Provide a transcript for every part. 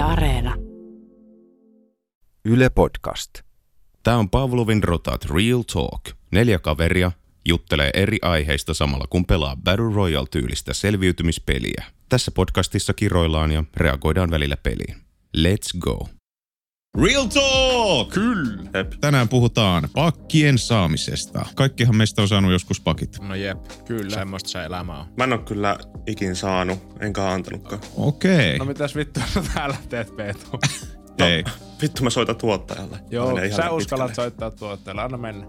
Yle Areena. Yle Podcast. Tämä on Pavlovin Rotat Real Talk. Neljä kaveria juttelee eri aiheista samalla kun pelaa Battle Royale-tyylistä selviytymispeliä. Tässä podcastissa kiroillaan ja reagoidaan välillä peliin. Let's go! Real Talk! Kyllä. Tänään puhutaan pakkien saamisesta. Kaikkihan meistä on saanut joskus pakit. No jep, kyllä. Semmoista se elämä on. Mä en oo kyllä ikin saanut, enkä antanutkaan. Okei. No mitäs vittu sä täällä teet, Peetu? Ei. Vittu mä soitan tuottajalle. Joo, sä uskallat pitkälle. soittaa tuotteelle, anna mennä.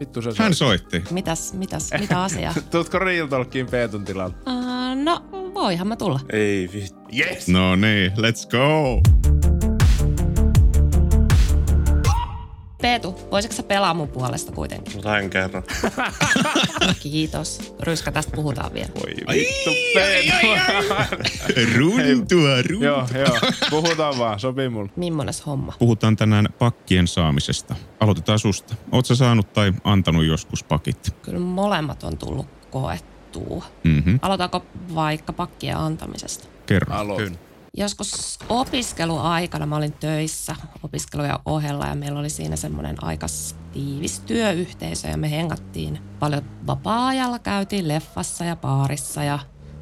Vittu se Hän soittaa. soitti. Mitäs, mitäs, mitä asiaa? Tuutko Real Talkiin Peetun tilalle? Uh, no, voihan mä tulla. Ei vittu. Yes! No niin, let's go. Peetu, voisitko sä pelaa mun puolesta kuitenkin? No tän kerran. Kiitos. Ryskä, tästä puhutaan vielä. Voi Vittu Peetu! Runtua, runtua. joo, joo. Puhutaan vaan, sopii mulle. Mimmones homma? Puhutaan tänään pakkien saamisesta. Aloitetaan susta. Oot sä saanut tai antanut joskus pakit? Kyllä molemmat on tullut koettua. Mhm. Aloitaanko vaikka pakkien antamisesta? Kerro. Alo. Joskus opiskeluaikana mä olin töissä opiskelujen ohella ja meillä oli siinä semmoinen aika tiivis työyhteisö ja me hengattiin paljon vapaa-ajalla, käytiin leffassa ja baarissa ja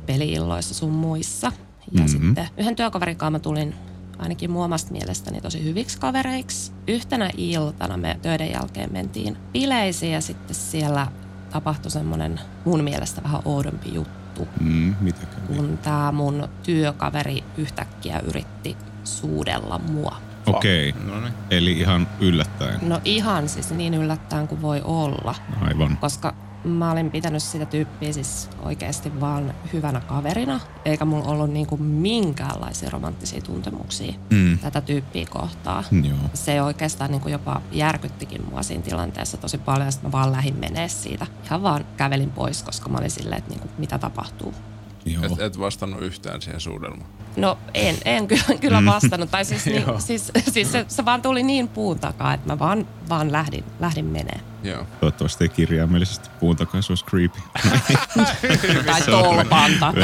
peliilloissa sun muissa. Ja Mhm. sitten yhden työkaverin kanssa mä tulin ainakin mun omasta mielestäni tosi hyviksi kavereiksi. Yhtenä iltana me töiden jälkeen mentiin bileisiin ja sitten siellä tapahtui semmoinen mun mielestä vähän oudompi juttu Mm, mitä kävi? kun tämä mun työkaveri yhtäkkiä yritti suudella mua. Okei. No niin. Eli ihan yllättäen. No ihan siis niin yllättäen kuin voi olla, Aivan. koska mä olin pitänyt sitä tyyppiä siis oikeasti vaan hyvänä kaverina, eikä mulla ollut niinku minkäänlaisia romanttisia tuntemuksia Mm. tätä tyyppiä kohtaan. Joo. Se oikeastaan niinku jopa järkyttikin mua siinä tilanteessa tosi paljon, sitten mä vaan lähdin menee siitä. Ihan vaan kävelin pois, koska mä olin silleen, että niinku, mitä tapahtuu. Joo. Et, et vastannut yhtään siihen suudelmaan. No en, en kyllä, kyllä Mm. vastannut. Tai siis, niin, siis, siis se, se, vaan tuli niin puun takaa, että mä vaan, vaan lähdin, lähdin menee. Joo. Toivottavasti ei kirjaimellisesti puun takaa, se olisi creepy. Tai tolpan.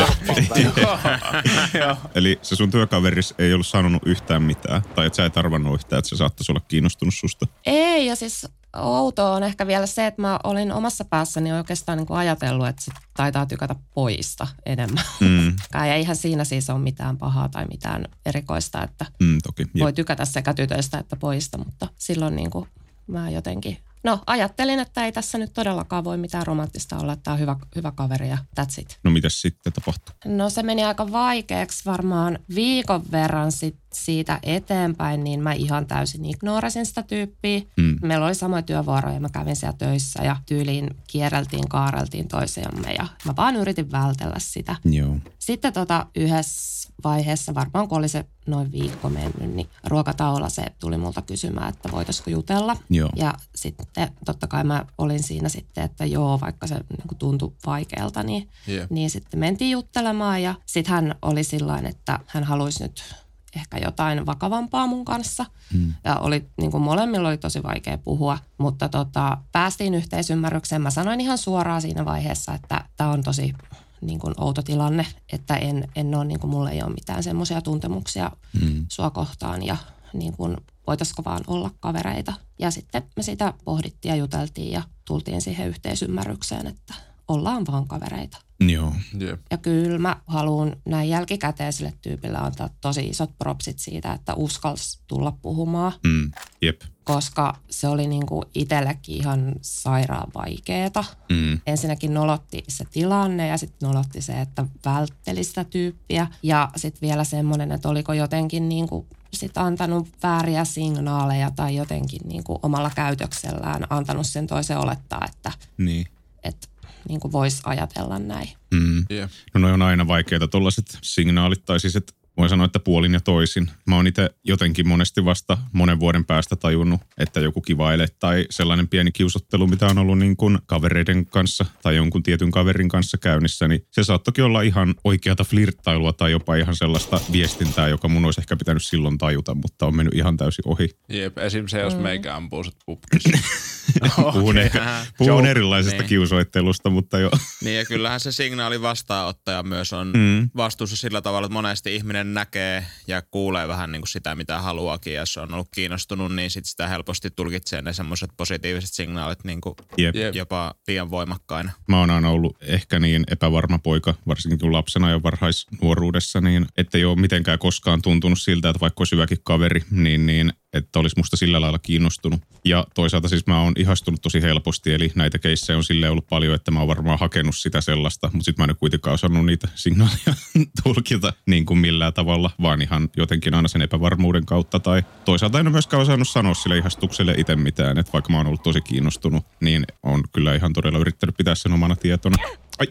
Eli se sun työkaveris ei ollut sanonut yhtään mitään, tai että sä et arvannut yhtään, että se saattaisi olla kiinnostunut susta. Ei, ja siis outoa on ehkä vielä se, että mä olin omassa päässäni oikeastaan niin kuin ajatellut, että se taitaa tykätä poista enemmän. Mm, Ja eihän siinä siis ole mitään pahaa tai mitään erikoista, että mm, toki. Jep. voi tykätä sekä tytöistä että poista, mutta silloin niin kuin mä jotenkin... No, ajattelin, että ei tässä nyt todellakaan voi mitään romanttista olla, että tämä on hyvä, hyvä kaveri ja that's it. No mitäs sitten tapahtui? No se meni aika vaikeaksi varmaan viikon verran sit siitä eteenpäin, niin mä ihan täysin ignorasin sitä tyyppiä. Mm. Meillä oli samoja työvuoroja, mä kävin siellä töissä ja tyyliin kierreltiin, kaareltiin toisiamme ja mä vaan yritin vältellä sitä. Joo. Sitten tota yhdessä vaiheessa, varmaan kun oli se noin viikko mennyt, niin ruokataolla se tuli multa kysymään, että voitaisiko jutella. Joo. Ja sitten totta kai mä olin siinä sitten, että joo, vaikka se niin tuntui vaikealta, niin, Jep. niin sitten mentiin juttelemaan. Ja sitten hän oli sillain, että hän haluaisi nyt ehkä jotain vakavampaa mun kanssa. Mm. Ja oli, niin kuin molemmilla oli tosi vaikea puhua, mutta tota, päästiin yhteisymmärrykseen. Mä sanoin ihan suoraan siinä vaiheessa, että tämä on tosi niin kuin outo tilanne, että en, en ole, niin kuin, mulla ei ole mitään semmoisia tuntemuksia Mm. sua kohtaan ja niin kuin, voitaisiko vaan olla kavereita. Ja sitten me sitä pohdittiin ja juteltiin ja tultiin siihen yhteisymmärrykseen, että ollaan vaan kavereita. Joo. Jep. Ja kyllä mä haluan näin jälkikäteen sille tyypille antaa tosi isot propsit siitä, että uskalsi tulla puhumaan, Mm. Jep. koska se oli niinku itsellekin ihan sairaan vaikeeta. Mm. Ensinnäkin nolotti se tilanne ja sitten nolotti se, että vältteli sitä tyyppiä. Ja sitten vielä semmoinen, että oliko jotenkin niinku sit antanut vääriä signaaleja tai jotenkin niinku omalla käytöksellään antanut sen toisen olettaa, että Niin. et, niinku voisi ajatella näin. Mm. Jep. No noi on aina vaikeita tollaset signaalit, tai siis että voin sanoa, että puolin ja toisin. Mä oon itse jotenkin monesti vasta monen vuoden päästä tajunnut, että joku kivaile tai sellainen pieni kiusottelu, mitä on ollut niin kuin kavereiden kanssa tai jonkun tietyn kaverin kanssa käynnissä, niin se saattokin olla ihan oikeata flirttailua tai jopa ihan sellaista viestintää, joka mun olisi ehkä pitänyt silloin tajuta, mutta on mennyt ihan täysin ohi. Jep. Esim. se, jos meikä ampuu sut pupkissa. puhun, Okei. ehkä, puhun Joke. erilaisesta Niin. kiusoittelusta, mutta jo. Niin ja kyllähän se signaali vastaanottaja myös on Mm. vastuussa sillä tavalla, että monesti ihminen näkee ja kuulee vähän niin kuin sitä, mitä haluakin. Ja jos on ollut kiinnostunut, niin sit sitä helposti tulkitsee ne semmoiset positiiviset signaalit niin kuin Jep. Jep. jopa liian voimakkaina. Mä oon aina ollut ehkä niin epävarma poika, varsinkin kun lapsena jo varhaisnuoruudessa, niin ettei ole mitenkään koskaan tuntunut siltä, että vaikka olisi hyväkin kaveri, niin, niin että olisi musta sillä lailla kiinnostunut. Ja toisaalta siis mä oon ihastunut tosi helposti, eli näitä keissejä on silleen ollut paljon, että mä oon varmaan hakenut sitä sellaista, mutta sitten mä en ole kuitenkaan osannut niitä signaaleja tulkita niin kuin millään tavalla, vaan ihan jotenkin aina sen epävarmuuden kautta. Tai toisaalta en ole myöskään osannut sanoa sille ihastukselle itse mitään, että vaikka mä oon ollut tosi kiinnostunut, niin on kyllä ihan todella yrittänyt pitää sen omana tietona. Ai,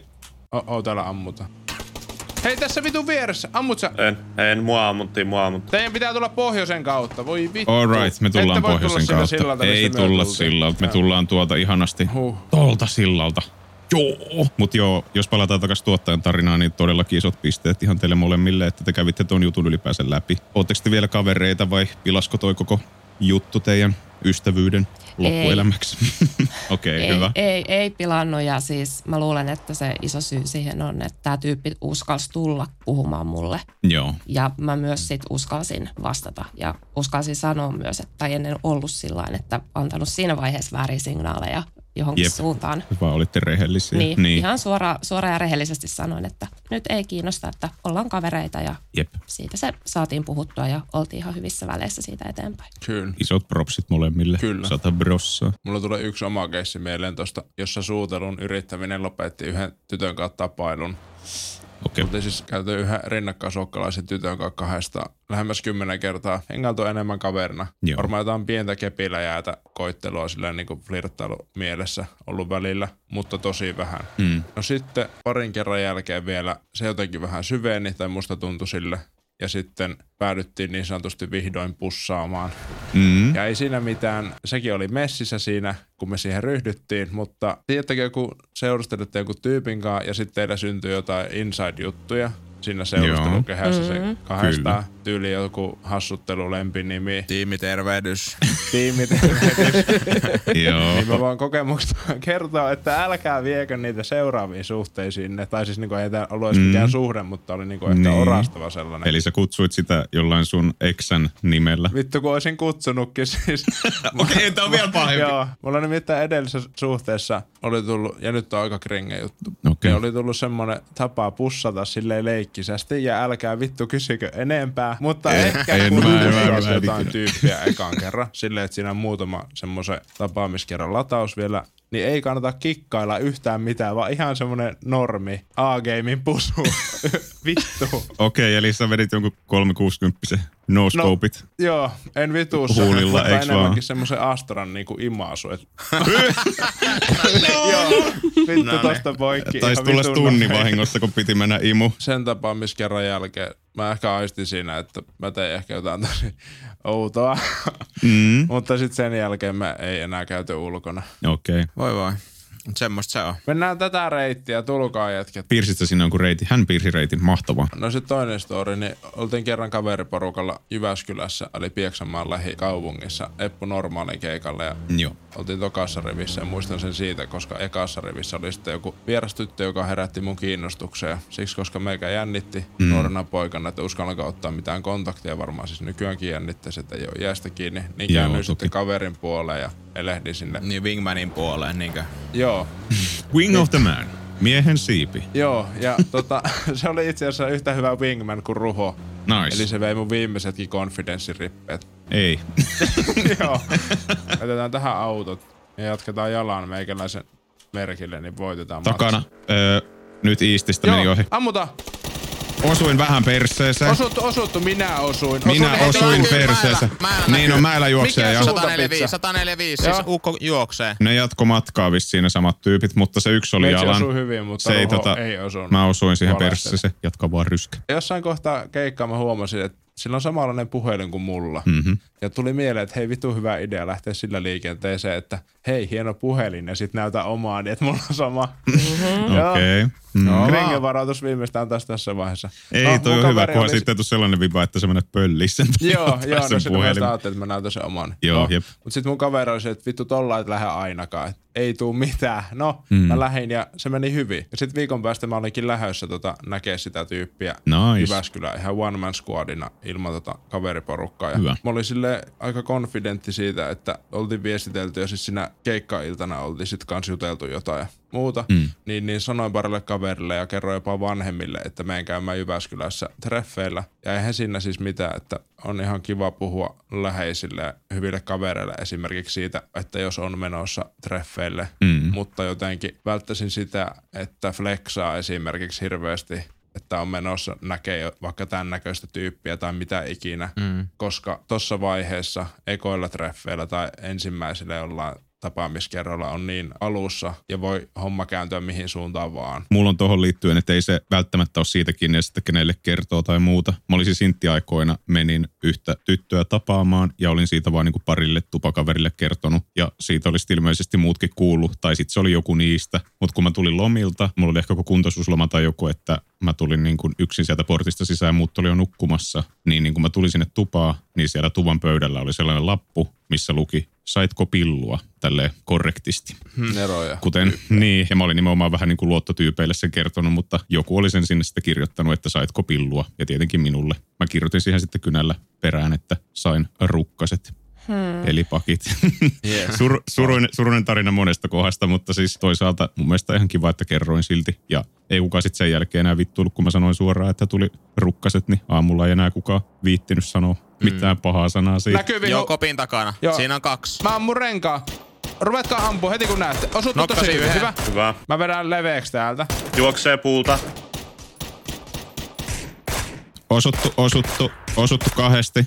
O, o täällä ammuta. Hei, tässä vitun vieressä. Ammut sä? En, en mua ammuttiin, mua ammuttiin. Teidän pitää tulla pohjoisen kautta. Voi vittu. all right, me tullaan Ette pohjoisen tulla kautta. sillalta, Ei tulla tultiin. sillalta, me tullaan tuolta ihanasti Huh. tolta sillalta. Joo. Mut joo, jos palataan takaisin tuottajan tarinaan, niin todellakin isot pisteet ihan teille molemmille, että te kävitte ton jutun ylipäänsä läpi. Ootteko te vielä kavereita vai pilasko toi koko juttu teidän ystävyyden loppuelämäksi? Okei, okay, ei, hyvä. ei, ei pilannut ja siis mä luulen, että se iso syy siihen on, että tämä tyyppi uskalsi tulla puhumaan mulle. Joo. Ja mä myös sit uskalsin vastata ja uskalsin sanoa myös, että ennen ollut sillä että antanut siinä vaiheessa väärin signaaleja johonkin Jep. Suuntaan. Vaan olitte rehellisiä. Niin, niin. ihan suora, suora ja rehellisesti sanoin, että nyt ei kiinnosta, että ollaan kavereita ja Jep. siitä se saatiin puhuttua ja oltiin ihan hyvissä väleissä siitä eteenpäin. Kyllä. Isot propsit molemmille. Kyllä. Sata brossaa. Mulla tulee yksi oma keissi mieleen tosta, jossa suutelun yrittäminen lopetti yhden tytön kanssa tapailun. Okei. Oltiin siis käyty yhden rinnakkaisuokkalaisen tytön kanssa kahdesta lähemmäs kymmenen kertaa. Engaltu enemmän kaverina. Joo. Varmaan jotain pientä kepilä koittelua silleen niin kuin flirttailu mielessä ollut välillä, mutta tosi vähän. Mm. No sitten parin kerran jälkeen vielä se jotenkin vähän syveni tai musta tuntui sille. Ja sitten päädyttiin niin sanotusti vihdoin pussaamaan. Mm. Ja ei siinä mitään, sekin oli messissä siinä, kun me siihen ryhdyttiin, mutta tiedättekö, kun seurustelette jonkun tyypin kanssa ja sitten teillä syntyy jotain inside-juttuja siinä seurustelukehässä, se kahdesta tyyli joku hassuttelu, lempinimi, Tiimitervehdys. tiimitervehdys, Joo. niin mä voin kokemuksesta kertoa, että älkää viekö niitä seuraaviin suhteisiin. Tai siis niinku ei tää ollut Mm. mikään suhde, mutta oli niinku ehkä Niin. orastava sellainen. Eli sä kutsuit sitä jollain sun eksän nimellä. Vittu kun olisin kutsunutkin siis. Okei, tää on vielä pahempi. Joo, mulla nimittäin edellisessä suhteessa oli tullut, ja nyt on aika kringe juttu. Okei. Niin oli tullut semmonen tapa pussata silleen leikkisästi ja älkää vittu kysykö enempää. Mutta ehkä en kun mä- mä- mä jotain tyyppiä ekan kerran, silleen että siinä on muutama semmoisen tapaamiskerran lataus vielä, niin ei kannata kikkailla yhtään mitään, vaan ihan semmonen normi A-gamein pusu. vittu. Okei, eli sä vedit jonkun 360 no scopeit. Joo, en vituussa, Huulilla, eiks vaan? enemmänkin semmoisen Astran niinku imaasu. Et... Joo, vittu No niin. tosta poikki. Taisi tulla vitun tunni nopea. vahingossa, kun piti mennä imu. Sen tapaamiskerran jälkeen mä ehkä aistin siinä, että mä tein ehkä jotain tosi outoa. Mm. mutta sitten sen jälkeen me ei enää käyty ulkona. Okei. Voi voi. Mut semmoista se on. Mennään tätä reittiä, tulkaa jätket. Piirsit sä sinne jonkun reitin? Hän piirsi reitin, mahtavaa. No sitten toinen story, niin oltiin kerran kaveriporukalla Jyväskylässä, eli Pieksämaan lähikaupungissa, Eppu Normaalin keikalle ja Joo. oltiin tokassa rivissä ja muistan sen siitä, koska ekassa rivissä oli sitten joku vieras tyttö, joka herätti mun kiinnostuksen. Ja siksi, koska meikä jännitti mm. nuorena poikana, että uskallanko ottaa mitään kontaktia, varmaan siis nykyäänkin jännittäisi, että ei ole iästä kiinni, niin käännyin sitten kaverin puoleen ja elehdin sinne. Niin Wingmanin puoleen, niinkö? Joo, Wing of the man. Miehen siipi. joo, ja tota, se oli itse asiassa yhtä hyvä wingman kuin Ruho. Nice. Eli se vei mun viimeisetkin konfidenssirippeet. Ei. Joo. Jätetään tähän autot ja jatketaan jalan meikäläisen merkille, niin voitetaan Takana. Öö, nyt Iististä meni ohi. ammuta! Osuin vähän perseeseen. Osuttu, osuttu, minä osuin. Minä Osuin- osuin perseeseen. Niin on, mäellä juoksee Mikä ja suunta? 145, pizza. 145, siis ukko juoksee. ne jatko matkaa vissiin ne samat tyypit, mutta se yksi oli Meitsi jalan. osui hyvin, mutta se ei, tota, ei osunut. Mä osuin siihen perseeseen. Jatka vaan ryskä. Jossain kohtaa keikkaa mä huomasin, että sillä on samanlainen puhelin kuin mulla. Mhm. Ja tuli mieleen, että hei vitu hyvä idea lähteä sillä liikenteeseen, että hei hieno puhelin ja sitten näytä omaa, niin että mulla on sama. Joo. Okei. Mm. No, Kringen varoitus viimeistään taas tässä vaiheessa. Ei, no, toi on hyvä, kaveri kunhan oli- sitten tuu sellainen viba, että sä menet pölliin sen. Joo, joo, no sen sitten mä ajattelin, että mä näytän sen oman. Joo, no, jep. Mutta sitten mun kaveri oli se, että vittu tolla et lähde ainakaan. Ei tuu mitään. No, mm. mä lähdin ja se meni hyvin. Ja sitten viikon päästä mä olinkin lähdössä tota, näkee sitä tyyppiä Nice. Jyväskylään ihan one man squadina ilman tota kaveriporukkaa. Ja Hyvä. Mä olin sille aika konfidentti siitä, että oltiin viestitelty ja siis siinä keikkailtana oltiin sitten kans juteltu jotain ja muuta. Mm. Niin, niin sanoin parille kaverille ja kerroin jopa vanhemmille, että menen käymään Jyväskylässä treffeillä. Ja eihän siinä siis mitään, että on ihan kiva puhua läheisille ja hyville kavereille esimerkiksi siitä, että jos on menossa treffeille, mm. mutta jotenkin välttäisin sitä, että flexaa esimerkiksi hirveästi että on menossa, näkee vaikka tämän näköistä tyyppiä tai mitä ikinä, mm. koska tuossa vaiheessa ekoilla treffeillä tai ensimmäisillä jollain tapaamiskerralla on niin alussa ja voi homma kääntyä mihin suuntaan vaan. Mulla on tuohon liittyen, että ei se välttämättä ole siitä kiinni, ja sitten kenelle kertoo tai muuta. Mä olisin Sintti-aikoina, menin yhtä tyttöä tapaamaan ja olin siitä vaan niin parille tupakaverille kertonut. Ja siitä olisi ilmeisesti muutkin kuullut, tai sitten se oli joku niistä. Mutta kun mä tulin lomilta, mulla oli ehkä joku kuntoisuusloma tai joku, että mä tulin niin kuin yksin sieltä portista sisään muut oli jo nukkumassa. Niin, niin kun mä tulin sinne tupaan, niin siellä tuvan pöydällä oli sellainen lappu, missä luki, saitko pillua, tälleen korrektisti. Neroja. Kuten, niin, ja mä olin nimenomaan vähän niin kuin luottotyypeille sen kertonut, mutta joku oli sen sinne sitten kirjoittanut, että saitko pillua, ja tietenkin minulle. Mä kirjoitin siihen sitten kynällä perään, että sain rukkaset. Hmm. Eli pakit. Yeah. Sur, suruinen, suruinen tarina monesta kohdasta, mutta siis toisaalta mun mielestä ihan kiva, että kerroin silti. Ja ei kukaan sitten sen jälkeen enää vittuillut, kun mä sanoin suoraan, että tuli rukkaset, niin aamulla ei enää kukaan viittinyt sanoa mitään pahaa sanaa siitä. Näkyy Joo, vihu. kopin takana. Joo. Siinä on kaksi. Mä ammun renkaa. Ruvetkaa ampua heti kun näette. Osuttu Nokkasin tosi hyvin. Hyvä. Hyvä. Mä vedän leveäksi täältä. Juoksee puulta. Osuttu, osuttu, osuttu kahdesti.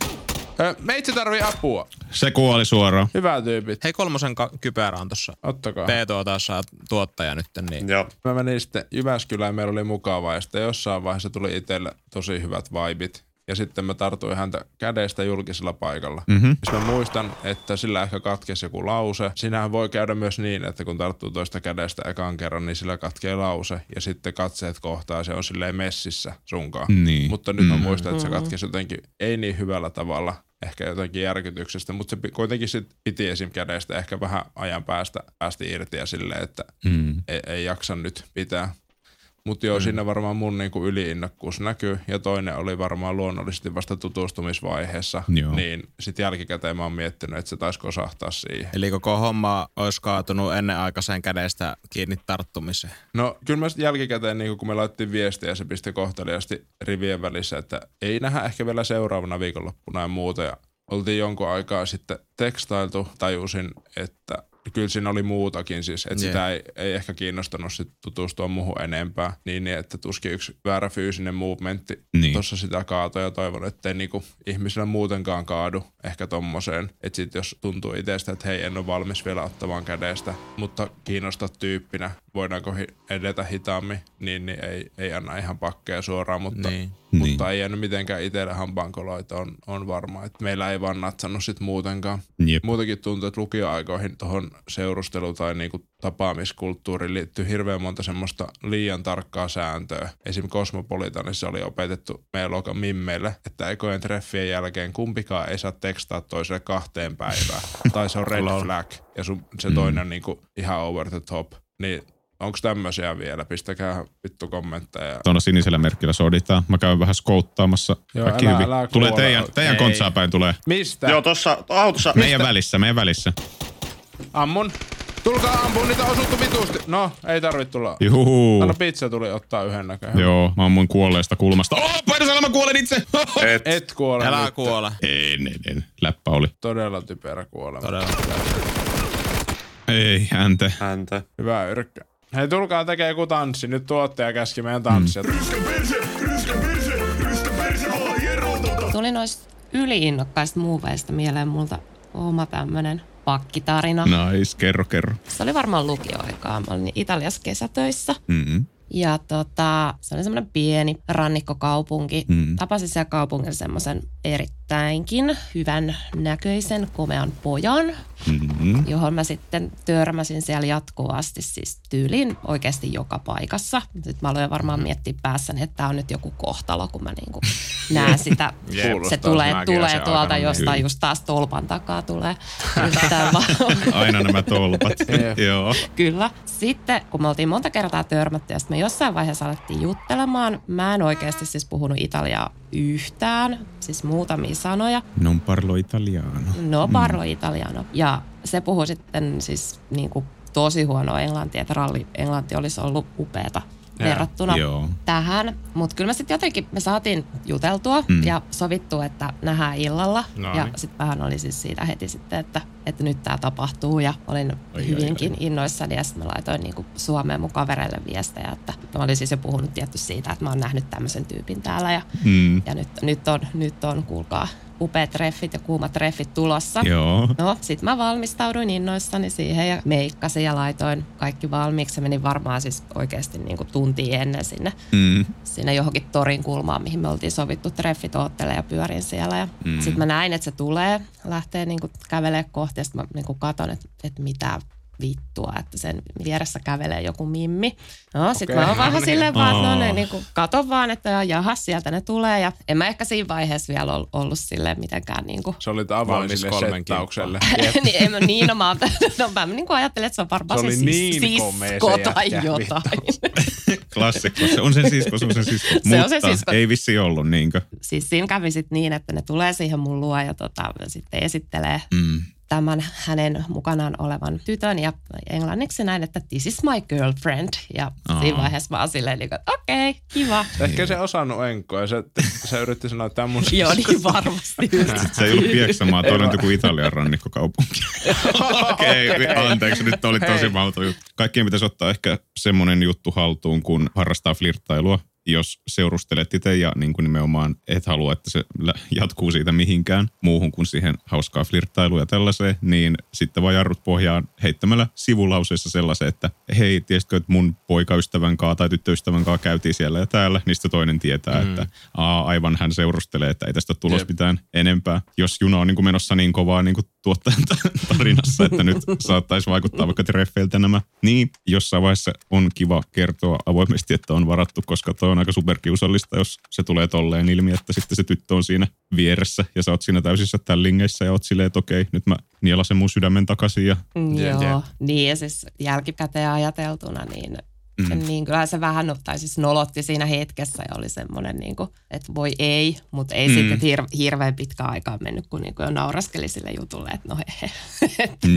Ö, meitsi tarvii apua. Se kuoli suoraan. Hyvä tyypit. Hei kolmosen ka- kypärä on tossa. Ottakaa. P taas saa tuottaja nyt, niin Joo. Mä menin sitten Jyväskylään ja meillä oli mukavaa ja sitten jossain vaiheessa tuli itselle tosi hyvät vibit. Ja sitten mä tartuin häntä kädestä julkisella paikalla. Mm-hmm. Mä muistan, että sillä ehkä katkesi joku lause. Siinähän voi käydä myös niin, että kun tarttuu toista kädestä ekan kerran, niin sillä katkee lause. Ja sitten katseet kohtaa ja se on silleen messissä sunkaan. Niin. Mutta nyt mä muistan, että se katkesi jotenkin ei niin hyvällä tavalla. Ehkä jotenkin järkytyksestä, mutta se kuitenkin sit piti esim. kädestä ehkä vähän ajan päästä päästi irti ja silleen, että Mm. ei, ei jaksa nyt pitää. Mutta joo, mm. siinä varmaan mun niinku yliinnokkuus näkyy. Ja toinen oli varmaan luonnollisesti vasta tutustumisvaiheessa. Joo. Niin sitten jälkikäteen mä oon miettinyt, että se taisi kosahtaa siihen. Eli koko homma olisi kaatunut ennenaikaiseen kädestä kiinni tarttumiseen. No kyllä mä sit jälkikäteen, niin kun me laitettiin viestiä, se pisti kohteliasti rivien välissä, että ei nähdä ehkä vielä seuraavana viikonloppuna ja muuta. Ja oltiin jonkun aikaa sitten tekstailtu, tajusin, että kyllä siinä oli muutakin siis, että Jee. sitä ei, ei ehkä kiinnostanut sit tutustua muuhun enempää. Niin, niin että tuskin yksi väärä fyysinen movementti Niin. tuossa sitä kaatoi ja toivon, että ei niinku ihmisillä muutenkaan kaadu ehkä tommoseen. Että sit jos tuntuu itsestä, että hei en ole valmis vielä ottamaan kädestä, mutta kiinnostaa tyyppinä, voidaanko hi- edetä hitaammin, niin, niin ei, ei anna ihan pakkeja suoraan, mutta, Niin. Mutta ei jäänyt mitenkään itselle hampaankoloita, on, on varma. Että meillä ei vaan natsannut sit muutenkaan. Jep. Muutenkin tuntuu, että lukioaikoihin tuohon seurustelu- tai niinku tapaamiskulttuuriin liittyy hirveän monta semmoista liian tarkkaa sääntöä. Esim. Kosmopolitanissa oli opetettu meidän luokan mimmeille, että ekojen treffien jälkeen kumpikaan ei saa tekstaa toiselle kahteen päivään. tai se on red flag ja sun, se toinen on niinku ihan over the top. Niin onko tämmöisiä vielä? Pistäkää vittu kommentteja. Tuolla sinisellä merkillä soditaan. Mä käyn vähän skouttaamassa. Joo, Kaikki älä- hyvin. älä tulee teidän, teidän Ei. kontsaa päin tulee. Mistä? Joo, tossa autossa. Meidän välissä, meidän välissä. Ammun. Tulkaa ampuun, niitä on osuttu vitusti. No, ei tarvitse tulla. Juhu. Anna pizza tuli ottaa yhden näköjään. Joo, mä ammuin kuolleesta kulmasta. Oh, Painosella mä kuolen itse! Et, Et kuole Älä nyt. kuole. en, en, en. Läppä oli. Todella typerä kuolema. Todella. Ei, hänte. häntä. Hyvä yrkkä. Hei, tulkaa tekee joku tanssi. Nyt tuottaja käski meidän tanssia. Mm. Tuli noista yliinnokkaista muuveista mieleen multa oma tämmönen pakkitarina. Nice, kerro, kerro. Se oli varmaan lukioaikaa. Mä olin Italiassa kesätöissä. Mm-hmm. Ja tota, se oli semmoinen pieni rannikkokaupunki. Mm. Tapasin siellä kaupungilla semmoisen erittäinkin hyvän näköisen, komean pojan, Mm-hmm. johon mä sitten törmäsin siellä jatkuvasti siis tyyliin oikeasti joka paikassa. Sitten mä aloin varmaan miettiä päässäni, että tämä on nyt joku kohtalo, kun mä niinku näen sitä. Se tulee, tulee tuolta jostain niin. just taas tolpan takaa tulee. Aina nämä tolpat. Joo. Kyllä. Sitten kun me oltiin monta kertaa törmätty ja sitten me jossain vaiheessa alettiin juttelemaan. Mä en oikeasti siis puhunut italiaa yhtään, siis muutamia sanoja. Non parlo italiano. No parlo italiano. Ja se puhui sitten siis niin kuin tosi huonoa englantia, että ralli englanti olisi ollut upeata Joo. verrattuna Joo. tähän. Mutta kyllä me sitten jotenkin, me saatiin juteltua Mm. ja sovittu, että nähdään illalla. No ja niin. sitten vähän oli siis siitä heti sitten, että, että nyt tämä tapahtuu ja olin ai, hyvinkin ai. innoissani ja sitten mä laitoin niinku Suomeen mun kavereille viestejä, että mä olin siis jo puhunut tietty siitä, että mä oon nähnyt tämmöisen tyypin täällä ja, Mm. ja nyt, nyt, on, nyt on, kuulkaa, upeat treffit ja kuumat treffit tulossa. Joo. No, sit mä valmistauduin innoissani siihen ja meikkasin ja laitoin kaikki valmiiksi. Se meni varmaan siis oikeasti niin kuin tuntia ennen sinne, Mm. sinne johonkin torin kulmaan, mihin me oltiin sovittu treffit oottele ja pyörin siellä. Ja Mm. Sitten mä näin, että se tulee, lähtee niin kuin kävelee kohti ja sitten mä niin kuin katon, että, että mitä vittua, että sen vieressä kävelee joku mimmi. No, sitten Okei, mä oon vähän no silleen vaan, että no ne, niin kuin, katon vaan, että jaha, sieltä ne tulee. Ja en mä ehkä siinä vaiheessa vielä ol- ollut silleen mitenkään niin kuin Se oli avoin Valmis sille kolmen settaukselle. niin, en mä, niin, no, mä, no, mä niin kuin ajattelin, että se on varmaan Se se, niin se sisko tai jotain. Klassikko. Se on sen sisko, se on sen sisko. Se Mutta on se sisko. ei vissi ollut, niinkö? siis siinä kävi sitten niin, että ne tulee siihen mun luo ja tota, sitten esittelee Mm. Tämän hänen mukanaan olevan tytön ja englanniksi näin, että this is my girlfriend. Ja Aa. siinä vaiheessa mä oon silleen, niin että okei, okay, kiva. Ehkä se osannut enkoa ja se, se yritti sanoa, että tämä on mun Joo, niin varmasti. Se ei ollut Pieksämaa, toi on joku Italian rannikkokaupunki. Okei, okay, anteeksi, nyt oli tosi mauto juttu. Kaikkien pitäisi ottaa ehkä semmoinen juttu haltuun, kun harrastaa flirttailua. Jos seurustelet itse ja niin kuin nimenomaan et halua, että se jatkuu siitä mihinkään muuhun kuin siihen hauskaa flirttailuun ja tällaiseen, niin sitten vaan jarrut pohjaan heittämällä sivulauseessa sellaisen, että hei, tiesitkö, että mun poikaystävän kaa tai tyttöystävän kaa käytiin siellä ja täällä, niin sitten toinen tietää, mm. että aa, aivan hän seurustelee, että ei tästä tulos Jep. mitään enempää. Jos juna on niin kuin menossa niin kovaa niin kuin tuottajan tarinassa, että nyt saattaisi vaikuttaa vaikka treffeiltä nämä. Niin, jossain vaiheessa on kiva kertoa avoimesti, että on varattu, koska tuo on aika superkiusallista, jos se tulee tolleen ilmi, että sitten se tyttö on siinä vieressä ja sä oot siinä täysissä tällingeissä ja oot silleen, että okei, nyt mä nielasen mun sydämen takaisin ja Mm, Joo, niin ja siis jälkikäteen ajateltuna, niin, Mm. mm. niin kyllä se vähän, tai siis nolotti siinä hetkessä ja oli semmoinen, niin kuin, että voi ei, mutta ei Mm. mm. sitten hir- hirveän pitkä aikaa mennyt, kun niin kuin jo nauraskeli sille jutulle, että no he,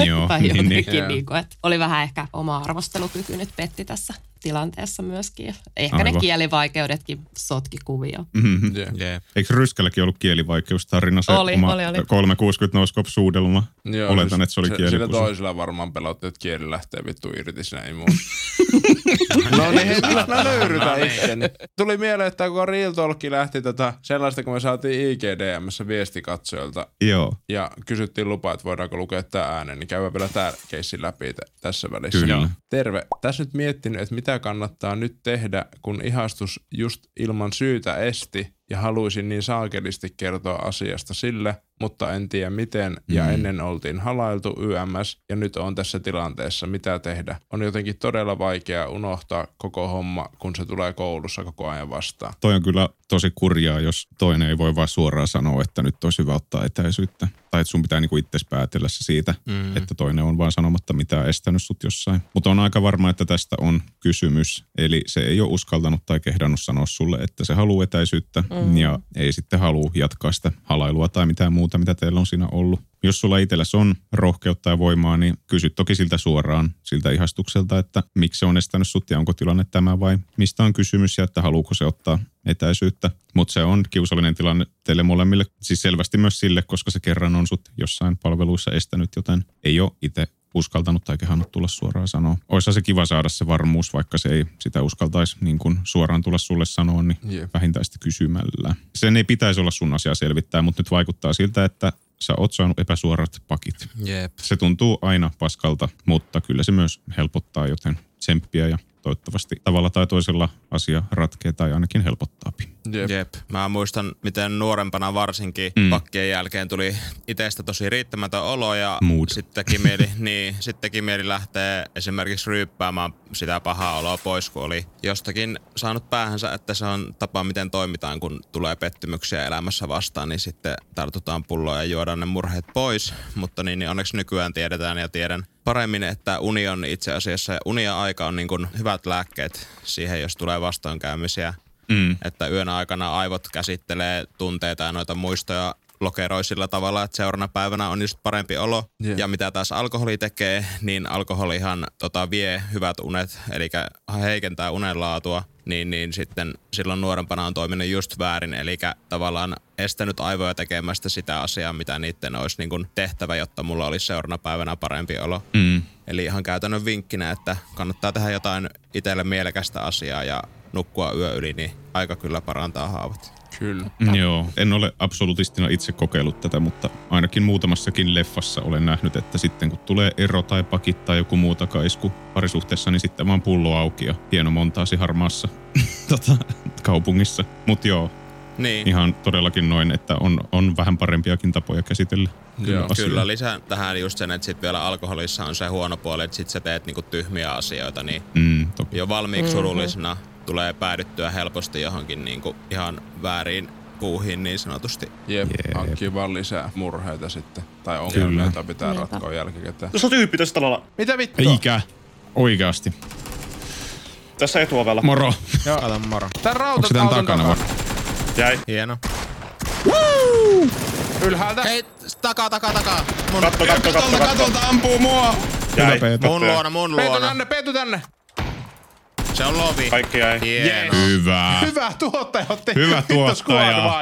Joo, tai niin, jotenkin, niin. niin, niin kuin, että oli vähän ehkä oma arvostelukyky nyt petti tässä tilanteessa myöskin. Ehkä Aivan. ne kielivaikeudetkin sotki kuvio. Mhm. Jep. Jep. Eikö Ryskälläkin ollut kielivaikeustarina se Oli, oma oli, oli. 360 noskop-suudelma? Joo, Oletan, että se oli Sillä kielikusu. toisella varmaan pelotti, että kieli lähtee vittu irti siinä imuun. no niin, hei, mä, mä nöyrytän itteni. Tuli mieleen, että kun Real Talk lähti tätä sellaista, kun me saatiin IGDMssä viesti katsojilta Joo, ja kysyttiin lupaa, että voidaanko lukea tämä äänen, niin käydään vielä tämä keissi läpi t- tässä välissä. Kyllä. Terve. Tässä nyt miettinyt, että mitä kannattaa nyt tehdä, kun ihastus just ilman syytä esti ja haluaisin niin saakelisti kertoa asiasta sille, mutta en tiedä miten ja Mm. ennen oltiin halailtu YMS ja nyt on tässä tilanteessa, mitä tehdä. On jotenkin todella vaikea unohtaa koko homma, kun se tulee koulussa koko ajan vastaan. toi on kyllä tosi kurjaa, jos toinen ei voi vaan suoraan sanoa, että nyt olisi hyvä ottaa etäisyyttä. Tai että sun pitää niinku itse päätellä se siitä, mm. että toinen on vaan sanomatta mitään estänyt sut jossain. Mutta on aika varma, että tästä on kysymys. Eli se ei ole uskaltanut tai kehdannut sanoa sulle, että se haluaa etäisyyttä mm. ja ei sitten halua jatkaa sitä halailua tai mitään muuta, mitä teillä on siinä ollut. Jos sulla itselläsi on rohkeutta ja voimaa, niin kysy toki siltä suoraan, siltä ihastukselta, että miksi se on estänyt sut ja onko tilanne tämä vai mistä on kysymys ja että haluuko se ottaa etäisyyttä. Mutta se on kiusallinen tilanne teille molemmille, siis selvästi myös sille, koska se kerran on sut jossain palveluissa estänyt, joten ei ole itse uskaltanut tai kehannut tulla suoraan sanoa. Oissa se kiva saada se varmuus, vaikka se ei sitä uskaltaisi niin kuin suoraan tulla sulle sanoa, niin Jep. vähintään sitä kysymällä. Sen ei pitäisi olla sun asia selvittää, mutta nyt vaikuttaa siltä, että sä oot saanut epäsuorat pakit. Jep. Se tuntuu aina paskalta, mutta kyllä se myös helpottaa, joten tsemppiä ja toivottavasti tavalla tai toisella asia ratkee tai ainakin helpottaapi. Jep. Jep. Mä muistan, miten nuorempana varsinkin mm. pakkien jälkeen tuli itsestä tosi riittämätön olo ja Mood. sitten teki mieli, niin, sit teki mieli lähteä esimerkiksi ryyppäämään sitä pahaa oloa pois, kun oli jostakin saanut päähänsä, että se on tapa, miten toimitaan, kun tulee pettymyksiä elämässä vastaan, niin sitten tartutaan pulloa ja juodaan ne murheet pois. Mutta niin, niin onneksi nykyään tiedetään ja tiedän paremmin, että uni on itse asiassa, uni ja aika on niin kuin hyvät lääkkeet siihen, jos tulee vastoinkäymisiä Mm. että yön aikana aivot käsittelee tunteita ja noita muistoja lokeroi sillä tavalla, että seuraavana päivänä on just parempi olo. Yeah. Ja mitä taas alkoholi tekee, niin alkoholihan tota, vie hyvät unet, eli heikentää unen laatua. Niin, niin sitten silloin nuorempana on toiminut just väärin, eli tavallaan estänyt aivoja tekemästä sitä asiaa, mitä niiden olisi niin kuin tehtävä, jotta mulla olisi seuraavana päivänä parempi olo. Mm. Eli ihan käytännön vinkkinä, että kannattaa tehdä jotain itselle mielekästä asiaa ja nukkua yö yli, niin aika kyllä parantaa haavat. Kyllä. Joo, en ole absolutistina itse kokeillut tätä, mutta ainakin muutamassakin leffassa olen nähnyt, että sitten kun tulee ero tai pakit tai joku muu takaisku parisuhteessa, niin sitten vaan pullo auki ja hieno montaasi harmaassa tota, kaupungissa. Mutta joo, Niin, ihan todellakin noin, että on, on vähän parempiakin tapoja käsitellä. Joo, asiaa. kyllä lisään tähän just sen, että sit vielä alkoholissa on se huono puoli, että sit sä teet niinku tyhmiä asioita, niin Mm, toki. jo valmiiksi surullisena tulee päädyttyä helposti johonkin niinku ihan väärin puuhiin niin sanotusti. Jep, Jep. hankkii vaan lisää murheita sitten. Tai ongelmia, Kyllä. joita pitää Niinpä. ratkoa jälkikäteen. Tuossa on tyyppi tässä talolla. Mitä vittua? Eikä. Oikeasti. Tässä etuovella. Moro. Kato moro. Tän rauta Onko tän takana vai? Jäi. Hieno. Ylhäältä. Hei, takaa, takaa, takaa. Mun, Katto, katto, katto, katto. ampuu mua. Jäi. Hyvä Peetu. mun luona, mun Peetu luona. tänne, Peetu tänne. Se on lovi. Kaikki jäi. Hieno. Hyvä. Hyvä tuottaja otti Hyvä tuottaja.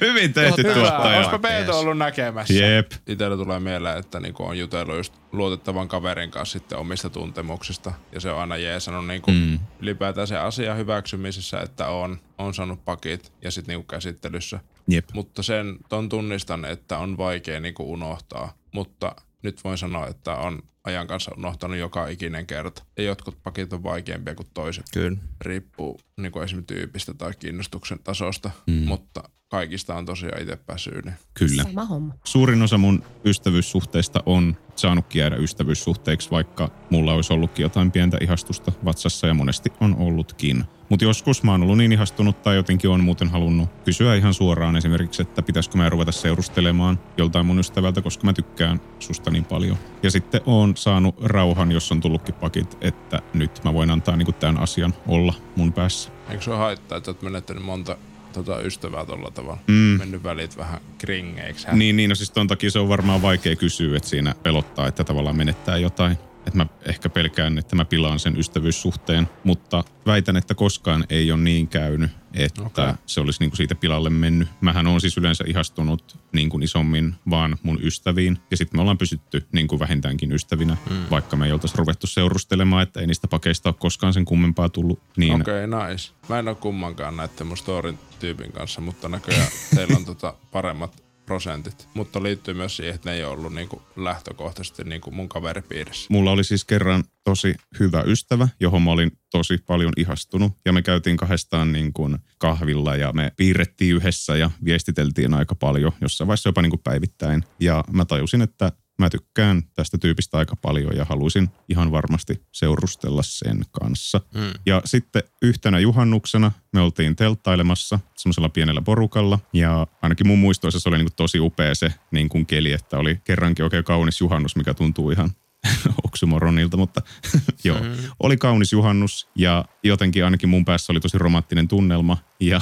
Hyvin tehty Hyvä. tuottaja. Olispa Peetu ollut näkemässä. Jep. Itellä tulee mieleen, että niinku on jutellut just luotettavan kaverin kanssa sitten omista tuntemuksista. Ja se on aina jeesannut niinku mm. ylipäätään se asia hyväksymisessä, että on, on saanut pakit ja sitten niinku käsittelyssä. Jep. Mutta sen ton tunnistan, että on vaikea niinku unohtaa. Mutta nyt voin sanoa, että on ajan kanssa unohtanut joka ikinen kerta. Ja jotkut pakit on vaikeampia kuin toiset. Kyllä. Riippuu niinku esimerkiksi tyypistä tai kiinnostuksen tasosta. Mm. Mutta kaikista on tosiaan itse pääsyyni. Kyllä. Sama homma. Suurin osa mun ystävyyssuhteista on saanutkin jäädä ystävyyssuhteiksi, vaikka mulla olisi ollutkin jotain pientä ihastusta vatsassa ja monesti on ollutkin. Mutta joskus mä oon ollut niin ihastunut tai jotenkin on muuten halunnut kysyä ihan suoraan esimerkiksi, että pitäisikö mä ruveta seurustelemaan joltain mun ystävältä, koska mä tykkään susta niin paljon. Ja sitten oon saanut rauhan, jos on tullutkin pakit, että nyt mä voin antaa niinku tämän asian olla mun päässä. Eikö se haittaa, että oot menettänyt monta tota, ystävää tuolla tavalla? Mm. Mennyt välit vähän kringeiksi. Niin, niin, no siis ton takia se on varmaan vaikea kysyä, että siinä pelottaa, että tavallaan menettää jotain. Että mä ehkä pelkään, että mä pilaan sen ystävyyssuhteen, mutta väitän, että koskaan ei ole niin käynyt, että okay. se olisi niinku siitä pilalle mennyt. Mähän on siis yleensä ihastunut niin kuin isommin vaan mun ystäviin, ja sitten me ollaan pysytty niin kuin vähintäänkin ystävinä, mm. vaikka me ei oltaisi ruvettu seurustelemaan, että ei niistä pakeista ole koskaan sen kummempaa tullut. Niin Okei, okay, nice. Mä en oo kummankaan näitten mun storin tyypin kanssa, mutta näköjään teillä on tota paremmat prosentit. Mutta liittyy myös siihen, että ne ei ollut niinku lähtökohtaisesti niinku mun kaveripiirissä. Mulla oli siis kerran tosi hyvä ystävä, johon mä olin tosi paljon ihastunut. Ja me käytiin kahdestaan niin kuin kahvilla ja me piirrettiin yhdessä ja viestiteltiin aika paljon, jossain vaiheessa jopa niin kuin päivittäin. Ja mä tajusin, että mä tykkään tästä tyypistä aika paljon ja halusin ihan varmasti seurustella sen kanssa. Mm. Ja sitten yhtenä juhannuksena me oltiin telttailemassa semmoisella pienellä porukalla ja ainakin mun muistoissa se oli niin kuin tosi upea se niin kuin keli, että oli kerrankin oikein kaunis juhannus, mikä tuntuu ihan oksymoronilta, mutta joo, mm. oli kaunis juhannus ja jotenkin ainakin mun päässä oli tosi romanttinen tunnelma ja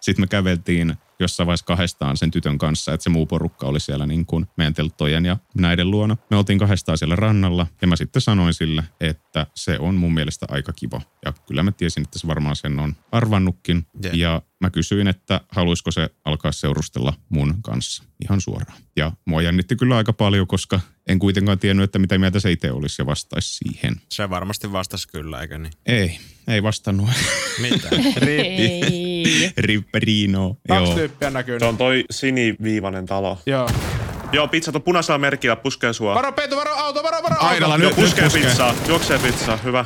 sitten me käveltiin jossain vaiheessa kahdestaan sen tytön kanssa, että se muu porukka oli siellä niin kuin meidän telttojen ja näiden luona. Me oltiin kahdestaan siellä rannalla ja mä sitten sanoin sille, että se on mun mielestä aika kiva. Ja kyllä mä tiesin, että se varmaan sen on arvannutkin. Jep. Ja mä kysyin, että haluaisiko se alkaa seurustella mun kanssa ihan suoraan. Ja mua jännitti kyllä aika paljon, koska en kuitenkaan tiennyt, että mitä mieltä se itse olisi ja vastaisi siihen. Se varmasti vastasi kyllä, eikö niin? Ei, ei vastannut. Mitä? Ei. Ripperino. Kaksi tyyppiä näkyy. Se on toi siniviivainen talo. Joo. Joo, pizzat on punaisella merkillä, puskee sua. Varo Peetu, varo auto, varo, varo auto. Aidalla nyt puskee puskee. pizzaa. Juoksee pizzaa, hyvä.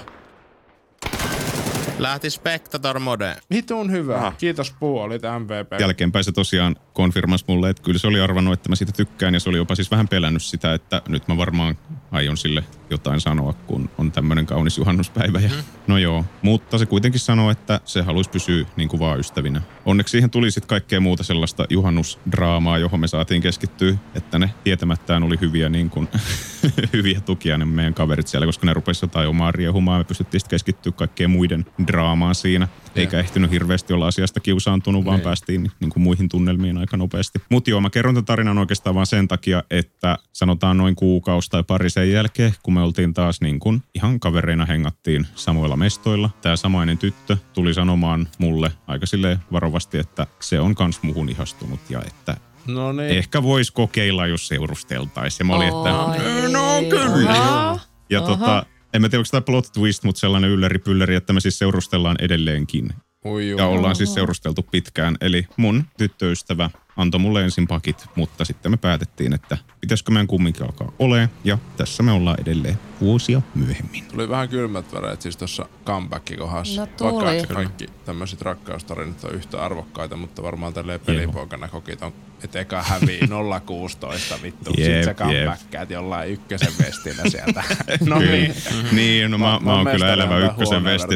Lähti Spectator Mode. Vitun hyvä. Aha. Kiitos Puu, olit MVP. Jälkeenpäin se tosiaan konfirmasi mulle, että kyllä se oli arvannut, että mä siitä tykkään ja se oli jopa siis vähän pelännyt sitä, että nyt mä varmaan aion sille jotain sanoa, kun on tämmöinen kaunis juhannuspäivä. Ja, no joo, mutta se kuitenkin sanoi, että se haluaisi pysyä niin kuin vaan ystävinä. Onneksi siihen tuli sitten kaikkea muuta sellaista juhannusdraamaa, johon me saatiin keskittyä, että ne tietämättään oli hyviä, niin kuin, hyviä tukia ne meidän kaverit siellä, koska ne rupesi jotain omaa riehumaa. Me pystyttiin sitten keskittyä kaikkeen muiden draamaan siinä, eikä ehtinyt hirveästi olla asiasta kiusaantunut, vaan Niin. päästiin niin kuin muihin tunnelmiin aika nopeasti. Mutta joo, mä kerron tämän tarinan oikeastaan vaan sen takia, että sanotaan noin kuukausi tai pari sen jälkeen, kun me oltiin taas niin kuin ihan kavereina hengattiin samoilla mestoilla. Tämä samainen tyttö tuli sanomaan mulle aika silleen varovasti, että se on kans muhun ihastunut ja että No niin. ehkä vois kokeilla, jos seurusteltaisiin. Ja mä olin, Oi. että no kyllä. Aha. Ja tota, en mä tiedä, onko tämä plot twist, mutta sellainen ylläri että me siis seurustellaan edelleenkin. Ui, Ja ollaan siis seurusteltu pitkään. Eli mun tyttöystävä antoi mulle ensin pakit, mutta sitten me päätettiin, että pitäisikö meidän kumminkin alkaa ole. Ja tässä me ollaan edelleen vuosia myöhemmin. Tuli vähän kylmät väreet siis tuossa comeback-kohdassa. No tuli. Vaikka kaikki tämmöiset rakkaustarinat on yhtä arvokkaita, mutta varmaan tälleen pelipoikana kokit on, että eka hävii 0-16 vittu. Jep, Sitten sä jep. comebackkäät jollain ykkösen vestillä sieltä. no Kyllä. niin. Niin, no mä, Mä- mä, oon kyllä elävä ykkösen vesti.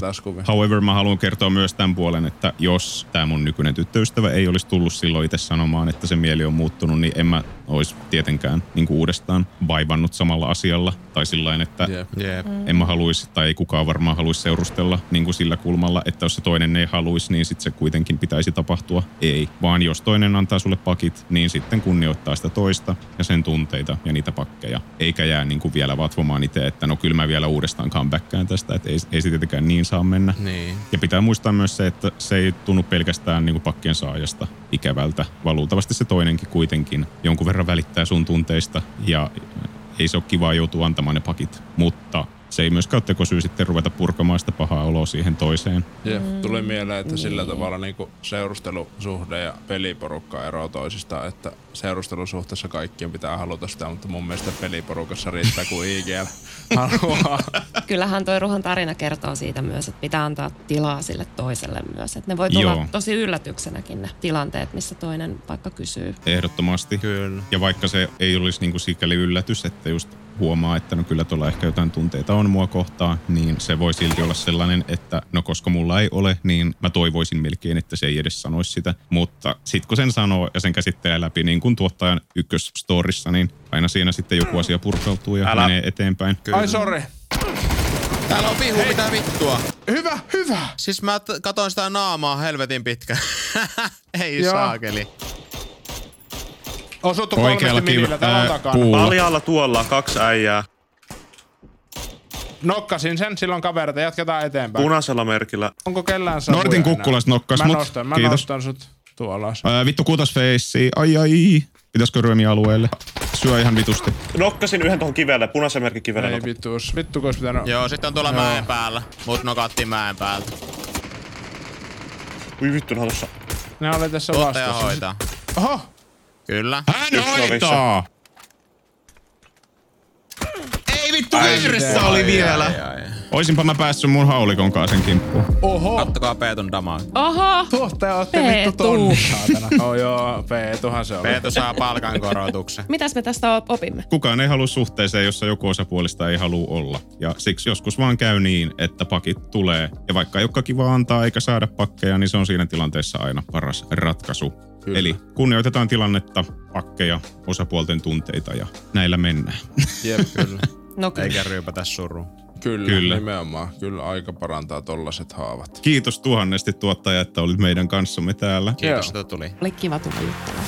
However, mä haluan kertoa myös tämän puolen, että jos tämä mun nykyinen tyttöystävä ei olisi tullut silloin itse sanomaan, että se mieli on muuttunut, niin en mä olisi tietenkään niin kuin uudestaan vaivannut samalla asialla. Tai sillä että Jep. Jep. en mä haluaisi, tai ei kukaan varmaan haluaisi seurustella niin kuin sillä kulmalla, että jos se toinen ei haluaisi, niin sitten se kuitenkin pitäisi tapahtua. Ei, vaan jos toinen antaa sulle pakit, niin sitten kunnioittaa sitä toista ja sen tunteita ja niitä pakkeja. Eikä jää niin kuin vielä vatvomaan itse, että no kyllä mä vielä uudestaan comebackkään tästä, että ei, ei se tietenkään niin saa mennä. Niin. Ja pitää muistaa myös se, että se ei tunnu pelkästään niin kuin pakkien saajasta ikävältä, vaan luultavasti se toinenkin kuitenkin jonkun verran välittää sun tunteista ja ei se ole kivaa joutua antamaan ne pakit, mutta se ei myöskään ole tekosyy sitten ruveta purkamaan sitä pahaa oloa siihen toiseen. Jep. Tuli mieleen, että sillä tavalla niinku seurustelusuhde ja peliporukka eroaa toisistaan, että seurustelusuhteessa kaikkien pitää haluta sitä, mutta mun mielestä peliporukassa riittää kuin IGL haluaa. Kyllähän toi Ruhan tarina kertoo siitä myös, että pitää antaa tilaa sille toiselle myös. Että ne voi tulla Joo. tosi yllätyksenäkin ne tilanteet, missä toinen vaikka kysyy. Ehdottomasti. Kyllä. Ja vaikka se ei olisi niin kuin sikäli yllätys, että just huomaa, että no kyllä tuolla ehkä jotain tunteita on mua kohtaan, niin se voi silti olla sellainen, että no koska mulla ei ole, niin mä toivoisin melkein, että se ei edes sanoisi sitä. Mutta sit kun sen sanoo ja sen käsittelee läpi niin kuin tuottajan ykkösstorissa, niin aina siinä sitten joku asia purkautuu ja Älä- menee eteenpäin. Ai sorry. Täällä on vihu, mitä vittua. Hyvä, hyvä. Siis mä t- katoin sitä naamaa helvetin pitkään. Ei Joo. saakeli. Osuttu Oikealla kolmesti minillä ää, takana. puu. Paljalla tuolla kaksi äijää. Nokkasin sen, silloin kavereita, jatketaan eteenpäin. Punaisella merkillä. Onko kellään savuja Nortin enää? kukkulasta nokkas mä mut. Nostan, mä Kiitos. nostan sut tuolla. Ää, vittu kuutosfeissi, ai ai. Pitäisikö ryömiä alueelle? Syö ihan vitusti. Nokkasin yhden tuohon kivelle, punaisen merkin kivelle. Ei vittuus. Vittu, kun pitänyt... Joo, sitten on tuolla Joo. mäen päällä. Mut nokattiin mäen päältä. Ui vittu, ne on tossa. Ne oli tässä Tuottaja vastassa. hoitaa. Oho! Kyllä. Hän hoitaa! Ei vittu, Ai, vieressä oli vielä. Ai, ai. Oisinpa mä päässyt mun haulikon kanssa sen kimppuun. Oho! Kattokaa Peetun damaa. Oho! Tuottaja otti Peetu. vittu tonni, saatana. Oh joo, Peetuhan se oli. Peetu saa palkankorotuksen. Mitäs me tästä op- opimme? Kukaan ei halua suhteeseen, jossa joku osapuolista ei halua olla. Ja siksi joskus vaan käy niin, että pakit tulee. Ja vaikka ei olekaan kiva antaa eikä saada pakkeja, niin se on siinä tilanteessa aina paras ratkaisu. Kyllä. Eli kunnioitetaan tilannetta, pakkeja, osapuolten tunteita ja näillä mennään. Jep, kyllä. No kyllä. Eikä ryypätä suru. Kyllä, Kyllä. nimenomaan. Kyllä aika parantaa tollaset haavat. Kiitos tuhannesti tuottaja, että olit meidän kanssamme täällä. Kiitos, Joo. että tuli. Oli kiva tulla juttelemaan.